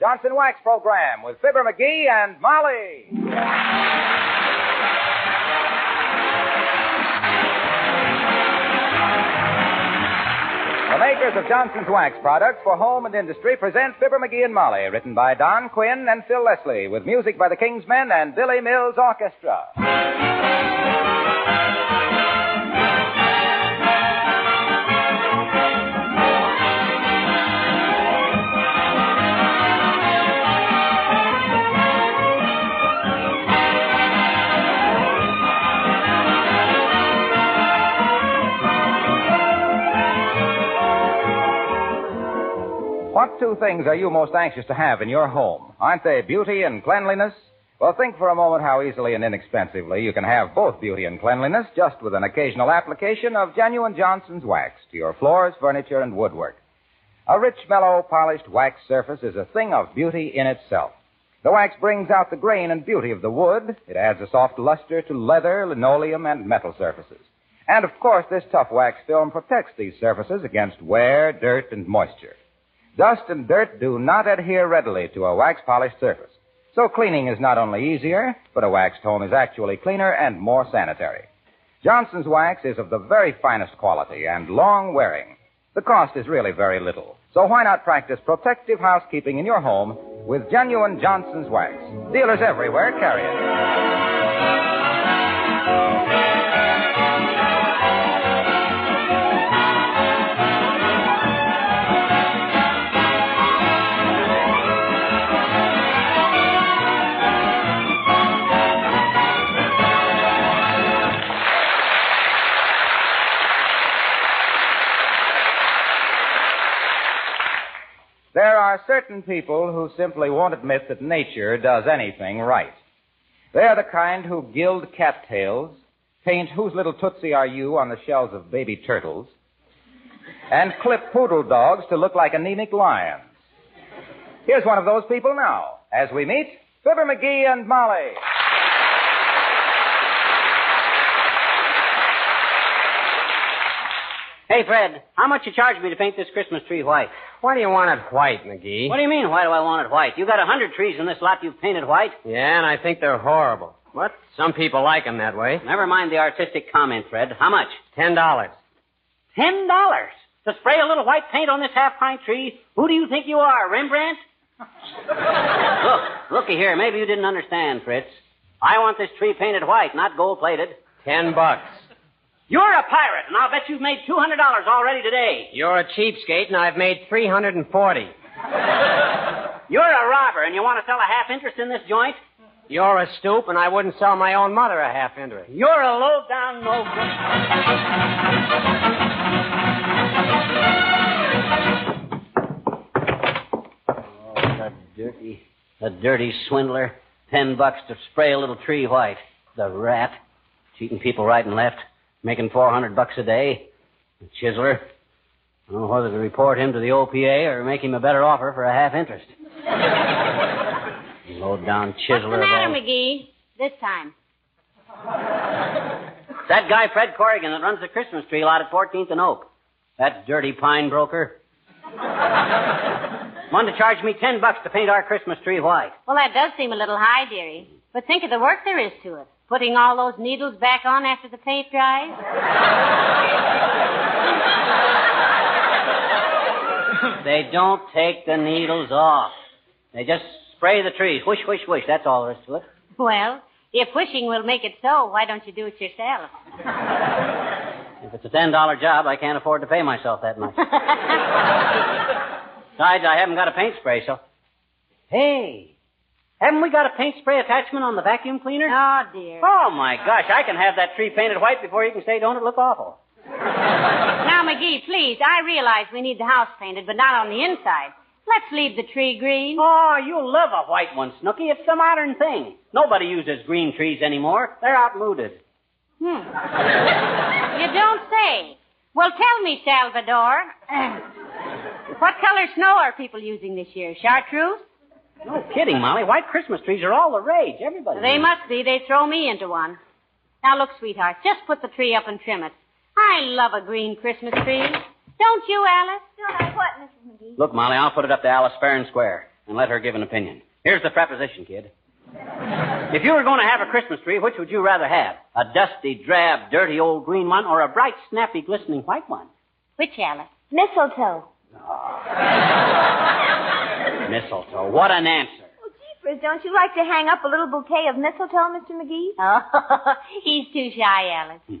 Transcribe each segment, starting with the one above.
Johnson Wax program with Fibber McGee and Molly. The makers of Johnson's Wax products for home and industry present Fibber McGee and Molly, written by Don Quinn and Phil Leslie, with music by the Kingsmen and Billy Mills Orchestra. What two things are you most anxious to have in your home? Aren't they beauty and cleanliness? Well, think for a moment how easily and inexpensively you can have both beauty and cleanliness just with an occasional application of genuine Johnson's wax to your floors, furniture, and woodwork. A rich, mellow, polished wax surface is a thing of beauty in itself. The wax brings out the grain and beauty of the wood. It adds a soft luster to leather, linoleum, and metal surfaces. And of course, this tough wax film protects these surfaces against wear, dirt, and moisture. Dust and dirt do not adhere readily to a wax polished surface. So cleaning is not only easier, but a waxed home is actually cleaner and more sanitary. Johnson's wax is of the very finest quality and long wearing. The cost is really very little. So why not practice protective housekeeping in your home with genuine Johnson's wax? Dealers everywhere carry it. Are certain people who simply won't admit that nature does anything right. They are the kind who gild cattails, paint Whose Little Tootsie Are You on the shells of baby turtles, and clip poodle dogs to look like anemic lions. Here's one of those people now, as we meet Fibber McGee and Molly. Hey, Fred, how much you charge me to paint this Christmas tree white? Why do you want it white, McGee? What do you mean, why do I want it white? You got a hundred trees in this lot you've painted white. Yeah, and I think they're horrible. What? Some people like 'em that way. Never mind the artistic comment, Fred. How much? Ten dollars. Ten dollars. To spray a little white paint on this half-pint tree? Who do you think you are, Rembrandt? Look, looky here. Maybe you didn't understand, Fritz. I want this tree painted white, not gold-plated. Ten bucks. You're a pirate, and I'll bet you've made two hundred dollars already today. You're a cheapskate, and I've made three hundred and forty. You're a robber, and you want to sell a half interest in this joint? You're a stoop, and I wouldn't sell my own mother a half interest. You're a low-down, no good. Oh, the dirty, the dirty swindler. Ten bucks to spray a little tree white. The rat. Cheating people right and left. Making four hundred bucks a day. The chiseler. I don't know whether to report him to the OPA or make him a better offer for a half interest. Low-down chiseler What's the matter, McGee? This time. That guy, Fred Corrigan, that runs the Christmas tree lot at 14th and Oak. That dirty pine broker. Wanted to charge me ten bucks to paint our Christmas tree white. Well, that does seem a little high, dearie. But think of the work there is to it. Putting all those needles back on after the paint dries. They don't take the needles off. They just spray the trees. Whoosh, whoosh, whoosh. That's all there is to it. Well, if wishing will make it so, why don't you do it yourself? If it's a ten dollar job, I can't afford to pay myself that much. Besides, I haven't got a paint spray, so. Hey, haven't we got a paint spray attachment on the vacuum cleaner? Oh, dear. Oh my gosh, I can have that tree painted white before you can say, don't it look awful? Now, McGee, please, I realize we need the house painted, but not on the inside. Let's leave the tree green. Oh, you'll love a white one, Snooky. It's the modern thing. Nobody uses green trees anymore. They're outmoded. Hmm. You don't say. Well, tell me, Salvador. what color snow are people using this year? Chartreuse? No kidding, Molly. White Christmas trees are all the rage. Everybody. They must be. They throw me into one. Now, look, sweetheart, just put the tree up and trim it. I love a green Christmas tree. Don't you, Alice? Don't I what, Mrs. McGee? Look, Molly, I'll put it up to Alice fair and square. and let her give an opinion. Here's the preposition, kid. If you were going to have a Christmas tree, which would you rather have? A dusty, drab, dirty old green one or a bright, snappy, glistening white one? Which, Alice? Mistletoe. Ah. Mistletoe. What an answer. Well, jeepers, don't you like to hang up a little bouquet of mistletoe, Mr. McGee? Oh, he's too shy, Alice. Hmm.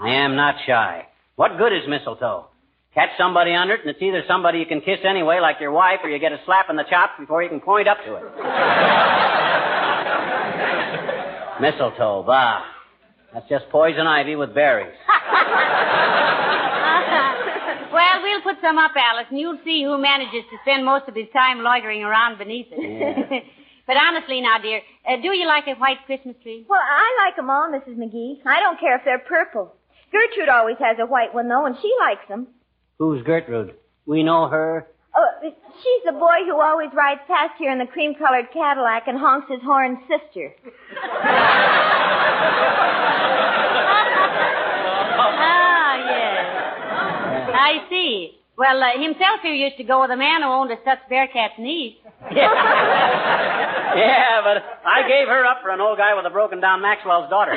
I am not shy. What good is mistletoe? Catch somebody under it, and it's either somebody you can kiss anyway, like your wife, or you get a slap in the chops before you can point up to it. mistletoe, bah. That's just poison ivy with berries. well, we'll put some up, Alice, and you'll see who manages to spend most of his time loitering around beneath it. Yeah. but honestly, now, dear, uh, do you like a white Christmas tree? Well, I like 'em all, Mrs. McGee. I don't care if they're purple. Gertrude always has a white one, though, and she likes 'em. Who's Gertrude? We know her. Oh, she's the boy who always rides past here in the cream-colored Cadillac and honks his horn sister. Ah, yes. I see. Well, uh, himself here used to go with a man who owned a Stutz Bearcat's niece. Yeah, but I gave her up for an old guy with a broken down Maxwell's daughter.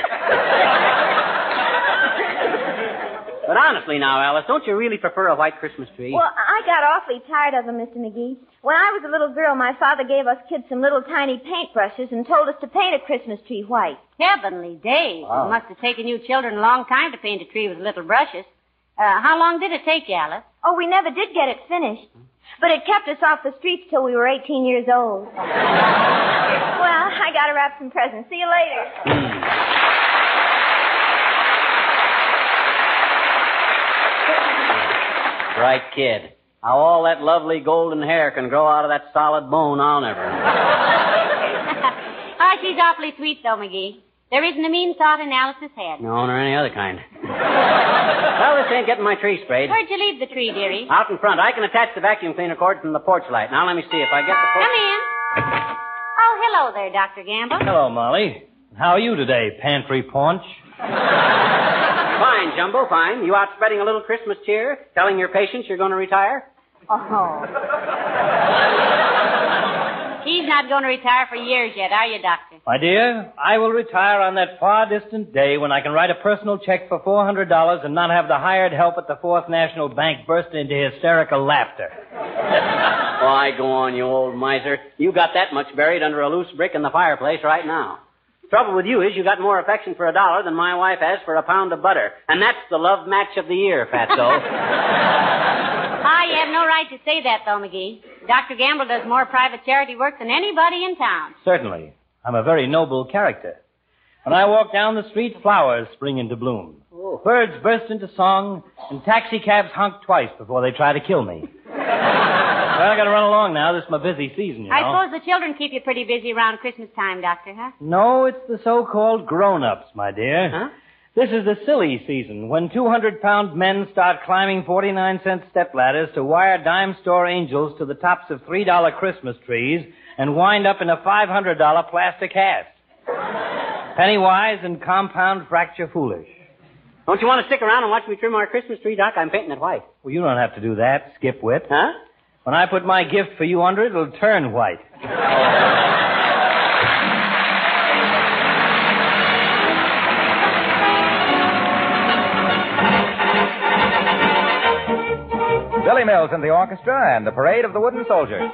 but honestly now, Alice, don't you really prefer a white Christmas tree? Well, I got awfully tired of them, Mr. McGee. When I was a little girl, my father gave us kids some little tiny paintbrushes and told us to paint a Christmas tree white. Heavenly days. Wow. It must have taken you children a long time to paint a tree with little brushes. Uh, how long did it take you, Alice? Oh, we never did get it finished. But it kept us off the streets till we were 18 years old. well, I gotta wrap some presents. See you later. Bright kid. How all that lovely golden hair can grow out of that solid bone, I'll never know. oh, she's awfully sweet, though, McGee. There isn't a mean thought in Alice's head. No, nor any other kind. well, this ain't getting my tree sprayed. Where'd you leave the tree, dearie? Out in front. I can attach the vacuum cleaner cord from the porch light. Now let me see if I get the porch. Come in. Oh, hello there, Dr. Gamble. Hello, Molly. How are you today, pantry paunch? Fine, Jumbo, fine. You out spreading a little Christmas cheer, telling your patients you're going to retire? Oh. He's not going to retire for years yet, are you, Doctor? My dear, I will retire on that far distant day when I can write a personal check for $400 and not have the hired help at the Fourth National Bank burst into hysterical laughter. Why, go on, you old miser. You got that much buried under a loose brick in the fireplace right now. Trouble with you is you got more affection for a dollar than my wife has for a pound of butter. And that's the love match of the year, Fatso. Ah, you have no right to say that, though, McGee. Dr. Gamble does more private charity work than anybody in town. Certainly. I'm a very noble character. When I walk down the street, flowers spring into bloom. Oh. Birds burst into song, and taxicabs honk twice before they try to kill me. well, I gotta run along now. This is my busy season, you know. I suppose the children keep you pretty busy around Christmas time, Doctor, huh? No, it's the so-called grown-ups, my dear. Huh? This is the silly season when 200-pound men start climbing 49-cent stepladders to wire dime store angels to the tops of $3 Christmas trees and wind up in a $500 plastic hat. Penny-wise and compound fracture foolish. Don't you want to stick around and watch me trim our Christmas tree, Doc? I'm painting it white. Well, you don't have to do that, skip wit. Huh? When I put my gift for you under it, it'll turn white. Billy Mills and the orchestra and the parade of the wooden soldiers.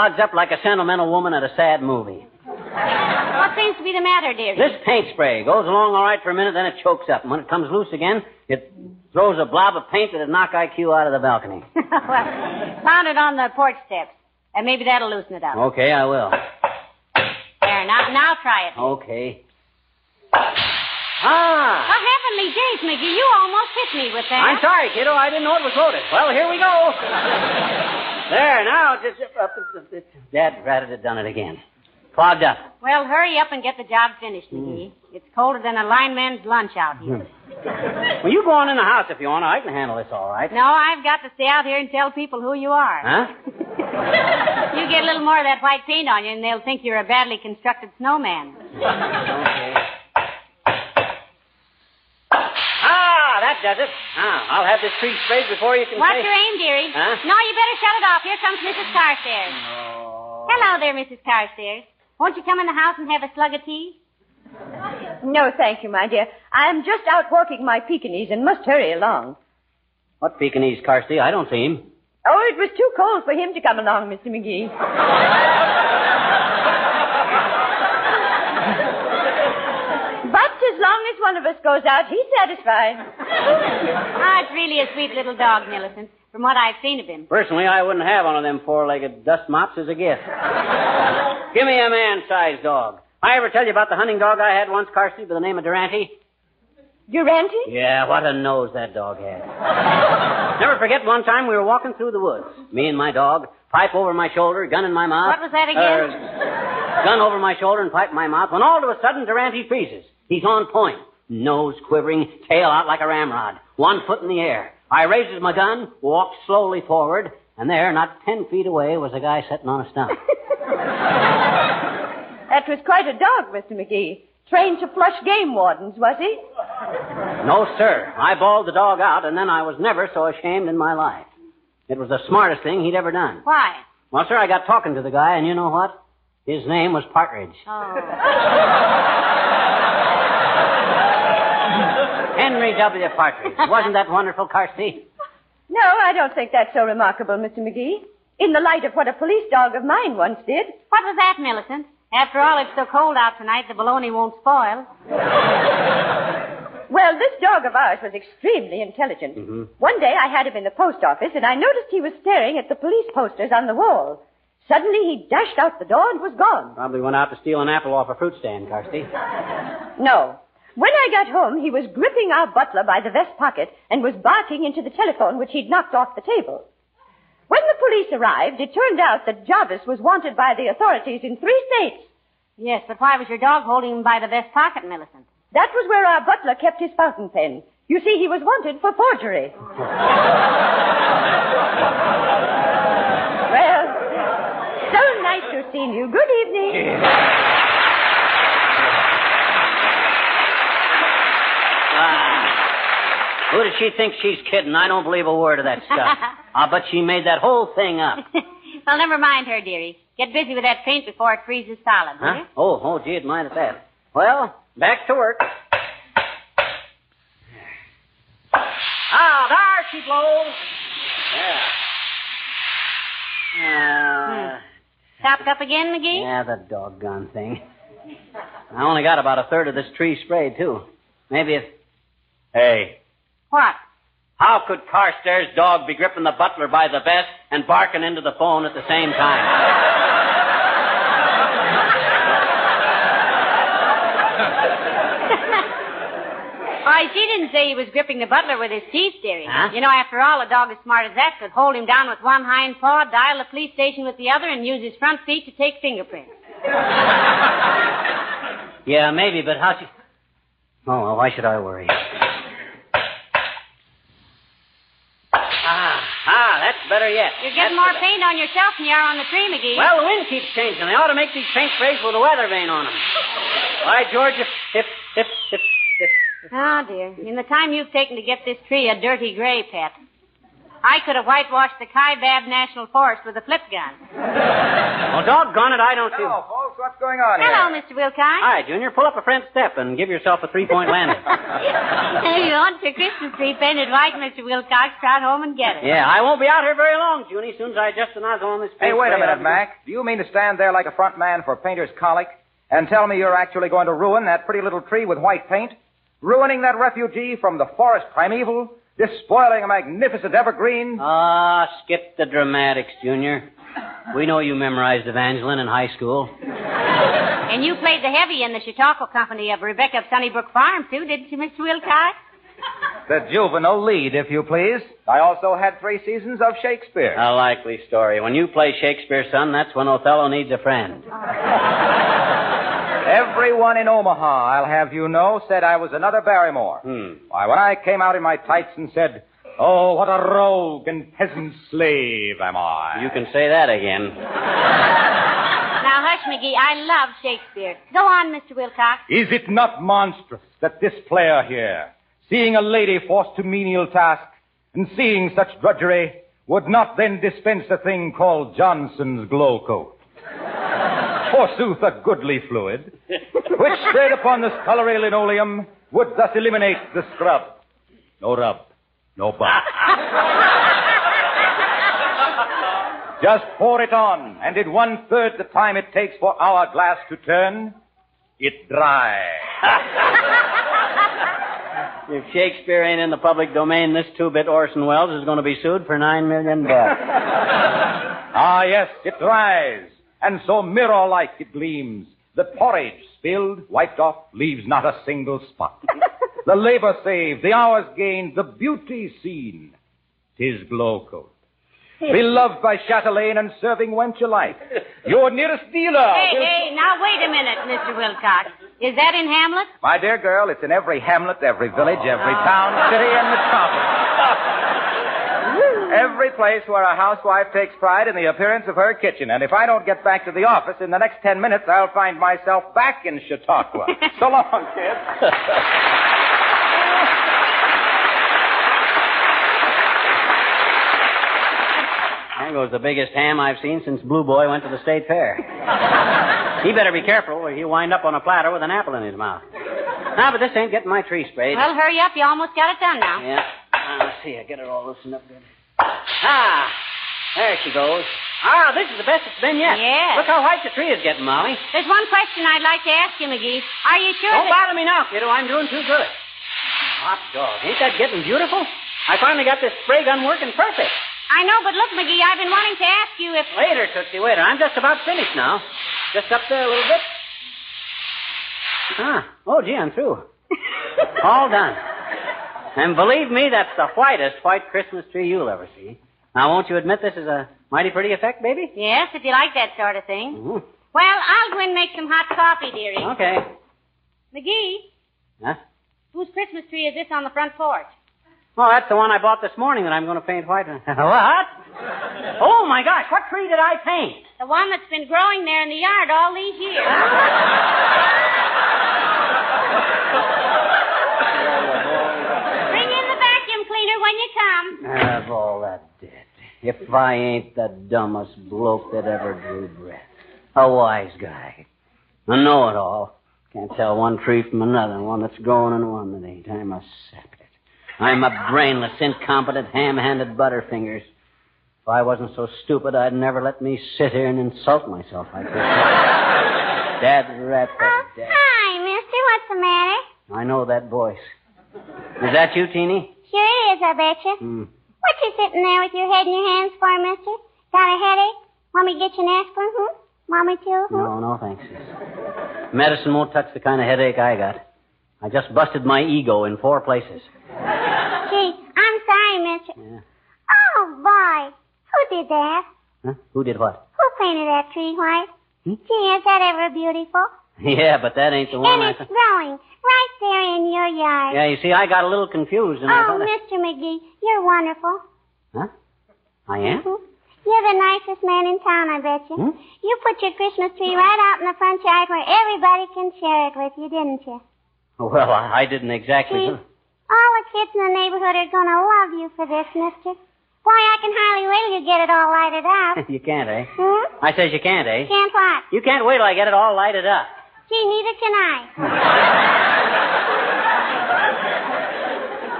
Clogs up like a sentimental woman at a sad movie. What seems to be the matter, dearie? This paint spray goes along all right for a minute, then it chokes up. And when it comes loose again, it throws a blob of paint that'd knock IQ out of the balcony. well, found it on the porch steps. And maybe that'll loosen it up. Okay, I will. There, now, now try it. Okay. Ah! Oh, heavenly days, McGee, you almost hit me with that. I'm sorry, kiddo. I didn't know it was loaded. Well, here we go. There, now, just... Uh, uh, uh, Dad ratted had done it again. Clogged up. Well, hurry up and get the job finished, McGee. It's colder than a lineman's lunch out here. Well, you go on in the house if you want. I can handle this all right. No, I've got to stay out here and tell people who you are. Huh? You get a little more of that white paint on you, and they'll think you're a badly constructed snowman. Okay. Ah, that does it. Ah, I'll have this tree sprayed before you can Watch say... your aim, dearie. Huh? No, you better shut it off. Here comes Mrs. Carstairs. Oh. Hello there, Mrs. Carstairs. Won't you come in the house and have a slug of tea? No, thank you, my dear. I'm just out walking my Pekingese and must hurry along. What Pekingese, Carsty? I don't see him. Oh, it was too cold for him to come along, Mr. McGee. but as long as one of us goes out, he's satisfied. Ah, it's really a sweet little dog, Millicent, from what I've seen of him. Personally, I wouldn't have one of them four-legged dust mops as a gift. Give me a man-sized dog. I ever tell you about the hunting dog I had once, Carsty, by the name of Durante? Durante? Yeah, what a nose that dog had. Never forget one time we were walking through the woods. Me and my dog, pipe over my shoulder, gun in my mouth. What was that again? Uh, gun over my shoulder and pipe in my mouth, when all of a sudden Durante freezes. He's on point. Nose quivering, tail out like a ramrod, one foot in the air. I raises my gun, walked slowly forward, and there, not ten feet away, was a guy sitting on a stump. That was quite a dog, Mr. McGee. Trained to flush game wardens, was he? No, sir. I bawled the dog out, and then I was never so ashamed in my life. It was the smartest thing he'd ever done. Why? Well, sir, I got talking to the guy, and you know what? His name was Partridge. Oh. Henry W. Partridge. Wasn't that wonderful, Carsty? No, I don't think that's so remarkable, Mr. McGee. In the light of what a police dog of mine once did. What was that, Millicent? After all, it's so cold out tonight, the bologna won't spoil. Well, this dog of ours was extremely intelligent. Mm-hmm. One day I had him in the post office, and I noticed he was staring at the police posters on the wall. Suddenly he dashed out the door and was gone. Probably went out to steal an apple off a fruit stand, Carsty. No. When I got home, he was gripping our butler by the vest pocket and was barking into the telephone which he'd knocked off the table. When the police arrived, it turned out that Jarvis was wanted by the authorities in three states. Yes, but why was your dog holding him by the vest pocket, Millicent? That was where our butler kept his fountain pen. You see, he was wanted for forgery. well, so nice to seen you. Good evening. Ah. Who does she think she's kidding? I don't believe a word of that stuff. I'll bet she made that whole thing up. well, never mind her, dearie. Get busy with that paint before it freezes solid, will Huh? you? Oh, oh, gee, mind at that. Well, back to work. Ah, there she blows. Yeah. Uh, Topped up again, McGee? yeah, the doggone thing. I only got about a third of this tree sprayed, too. Maybe if. Hey, What? how could Carstairs' dog be gripping the butler by the vest and barking into the phone at the same time? Why, she didn't say he was gripping the butler with his teeth, dearie. Huh? You know, after all, a dog as smart as that could hold him down with one hind paw, dial the police station with the other, and use his front feet to take fingerprints. Yeah, maybe, but how she. Oh, well, why should I worry? Ah, ah, that's better yet. You're getting That's more paint on yourself than you are on the tree, McGee. Well, the wind keeps changing. They ought to make these paint sprays with a weather vane on them. Why, George, if, if, if, if, if. Oh, dear. In the time you've taken to get this tree a dirty gray, Pet, I could have whitewashed the Kaibab National Forest with a Flit gun. Well, doggone it, I don't see. Hello, folks. What's going on Hello, here? Mr. Wilcox. Hi, Junior. Pull up a French step and give yourself a three-point landing. If you want your Christmas tree painted white, Mr. Wilcox, trot home and get it. yeah, I won't be out here very long, Junie. As soon as I adjust the nozzle on this paint. Hey, wait a minute, I'll- Mac. Do you mean to stand there like a front man for Painter's Colic and tell me you're actually going to ruin that pretty little tree with white paint? Ruining that refugee from the forest primeval? Despoiling a magnificent evergreen? Ah, skip the dramatics, Junior. We know you memorized Evangeline in high school. And you played the heavy in the Chautauqua Company of Rebecca of Sunnybrook Farm, too, didn't you, Mr. Wilcox? The juvenile lead, if you please. I also had three seasons of Shakespeare. A likely story. When you play Shakespeare, son, that's when Othello needs a friend. Everyone in Omaha, I'll have you know, said I was another Barrymore. Hmm. Why, when I came out in my tights and said, Oh, what a rogue and peasant slave am I. You can say that again. Now, hush, McGee. I love Shakespeare. Go on, Mr. Wilcox. Is it not monstrous that this player here, seeing a lady forced to menial task and seeing such drudgery, would not then dispense a thing called Johnson's Glo-Coat? Forsooth, a goodly fluid, which spread upon the scullery linoleum would thus eliminate the scrub. No rub, no bump. Just pour it on, and in one third the time it takes for our glass to turn, it dries. If Shakespeare ain't in the public domain, this two-bit Orson Welles is going to be sued for nine million bucks. Ah, yes, it dries, and so mirror-like it gleams. The porridge spilled, wiped off, leaves not a single spot. the labor saved, the hours gained, the beauty seen. Tis Glo-Coat. Beloved by chatelaine and serving wench alike. Your nearest dealer. Hey, will- hey, now wait a minute, Mr. Wilcox. Is that in Hamlet? My dear girl, it's in every hamlet, every village, every oh. town, city, and metropolis. Every place where a housewife takes pride in the appearance of her kitchen. And if I don't get back to the office in the next ten minutes, I'll find myself back in Chautauqua. so long, kid. There goes the biggest ham I've seen since Blue Boy went to the state fair. he better be careful or he'll wind up on a platter with an apple in his mouth. Now, but this ain't getting my tree sprayed. Well, hurry up. You almost got it done now. Yeah. Uh, let's see. I get it all loosened up good. Ah, there she goes. Ah, this is the best it's been yet. Yeah. Look how white the tree is getting, Molly. There's one question I'd like to ask you, McGee. Are you sure Don't that... bother me now, kiddo. I'm doing too good. Hot dog. Ain't that getting beautiful? I finally got this spray gun working perfect. I know, but look, McGee, I've been wanting to ask you if... Later, Tootsie, waiter. I'm just about finished now. Just up there a little bit. Ah. Oh, gee, I'm through. All done. And believe me, that's the whitest white Christmas tree you'll ever see. Now, won't you admit this is a mighty pretty effect, baby? Yes, if you like that sort of thing. Mhm. Well, I'll go and make some hot coffee, dearie. Okay. McGee, Huh? whose Christmas tree is this on the front porch? Oh, that's the one I bought this morning that I'm going to paint white. what? Oh, my gosh. What tree did I paint? The one that's been growing there in the yard all these years. Bring in the vacuum cleaner when you all that dead. If I ain't the dumbest bloke that ever drew breath. A wise guy. A know-it-all. Can't tell one tree from another, one that's growing and one that ain't. I'm a sapid. I'm a brainless, incompetent, ham-handed butterfingers. If I wasn't so stupid, I'd never let me sit here and insult myself like this. Dad rat Oh, dad. hi, mister. What's the matter? I know that voice. Is that you, Teeny? Sure is, I betcha. Hmm. What you sitting there with your head in your hands for, mister? Got a headache? Want me to get you an aspirin, hmm? Want me to, hmm? No, no, thanks. Medicine won't touch the kind of headache I got. I just busted my ego in four places. Gee, I'm sorry, mister. Yeah. Oh, boy. Who did that? Huh? Who did what? Who painted that tree white? Hmm? Gee, is that ever beautiful? Yeah, but that ain't the one and I it's thought. growing right there in your yard. Yeah, you see, I got a little confused and I oh, thought. I... Mr. McGee, you're wonderful. Huh? I am? Hmm? You're the nicest man in town, I bet you. Hmm? You put your Christmas tree right out in the front yard where everybody can share it with you, didn't you? Well, I, I didn't exactly. See, all the kids in the neighborhood are going to love you for this, mister. Why, I can hardly wait till you get it all lighted up. you can't, eh? hmm? I says you can't, eh? Can't what? You can't wait till I get it all lighted up. Gee, neither can I.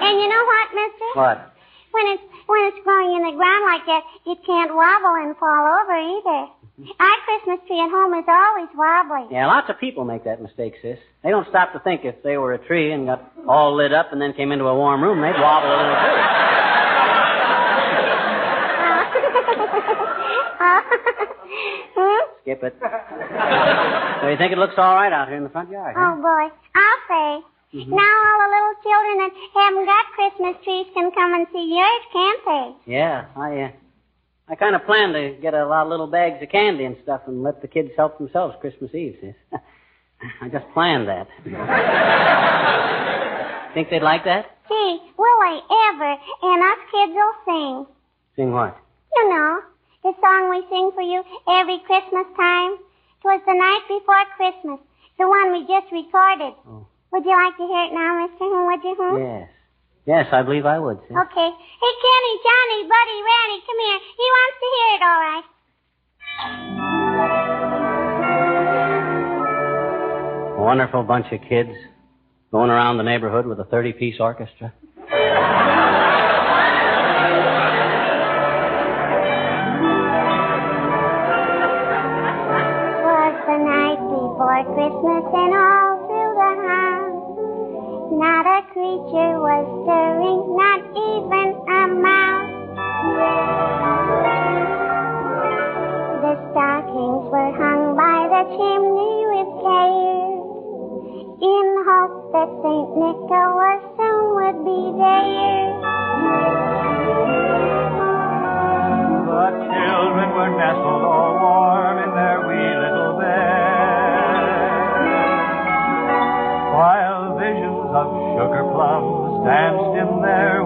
and you know what, mister? What? When it's when it's growing in the ground like that, it can't wobble and fall over either. Our Christmas tree at home is always wobbly. Yeah, lots of people make that mistake, sis. They don't stop to think if they were a tree and got all lit up and then came into a warm room, they'd wobble a little too. Hmm? Skip it. so you think it looks all right out here in the front yard, huh? Oh boy, I'll say. Mm-hmm. Now all the little children that haven't got Christmas trees can come and see yours, can't they? Yeah, I, uh, I kind of planned to get a lot of little bags of candy and stuff and let the kids help themselves Christmas Eve, sis. I just planned that. Think they'd like that? Gee, will they ever? And us kids will sing. Sing what? You know, the song we sing for you every Christmas time. Twas the night before Christmas, the one we just recorded. Oh. Would you like to hear it now? Hmm, Would you? Yes. Yes, I believe I would, sir. Okay. Hey, Kenny, Johnny, Buddy, Randy, come here. He wants to hear it, all right. A wonderful bunch of kids going around the neighborhood with a 30 piece orchestra. Sugar plums danced in their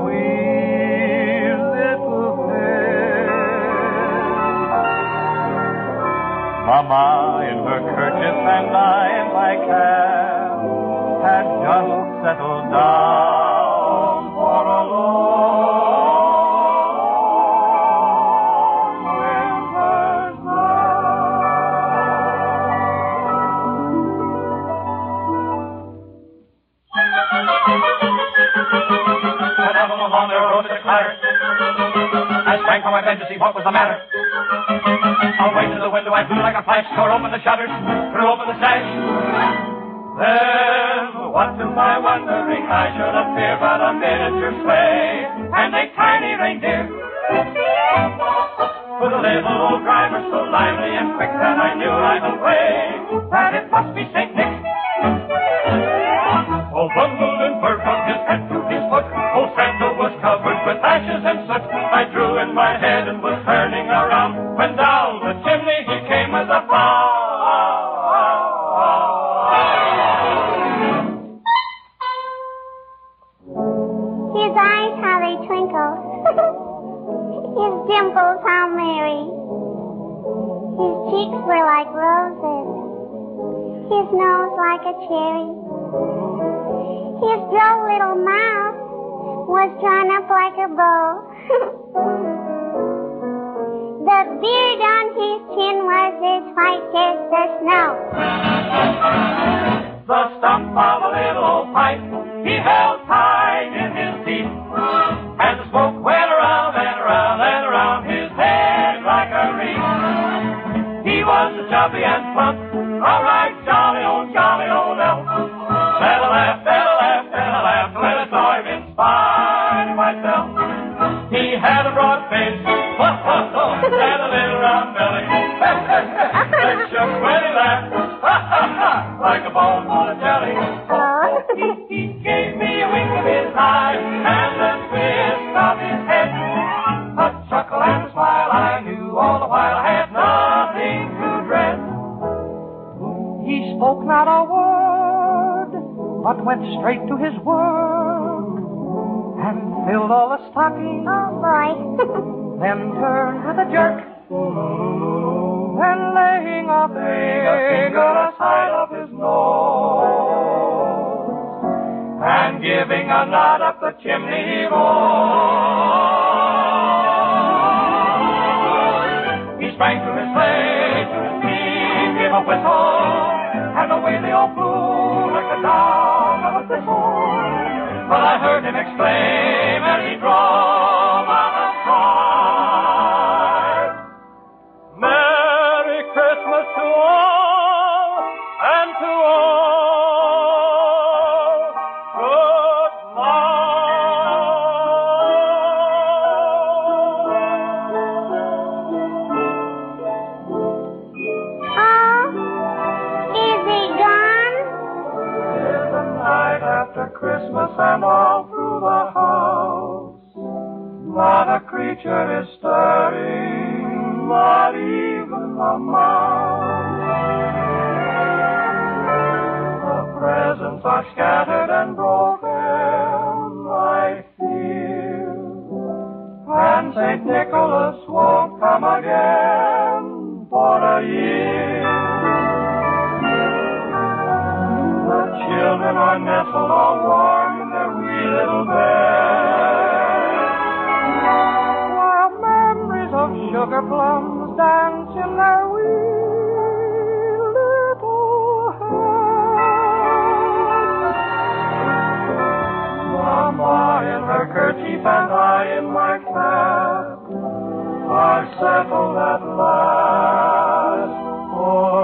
I should appear but a miniature sleigh chubby and plump, not a word, but went straight to his work and filled all the stockings, Oh boy. then turned with a jerk. and laying a finger aside of his nose and giving a nod up the chimney he him exclaim as he creature is stirring, not even a mouse. The presents are scattered and broken, I fear. And St. Nicholas won't come again for a year. The children are nestled all warm in their wee little beds. In their wee little heads. Mama in her kerchief and I in my cap are settled at last for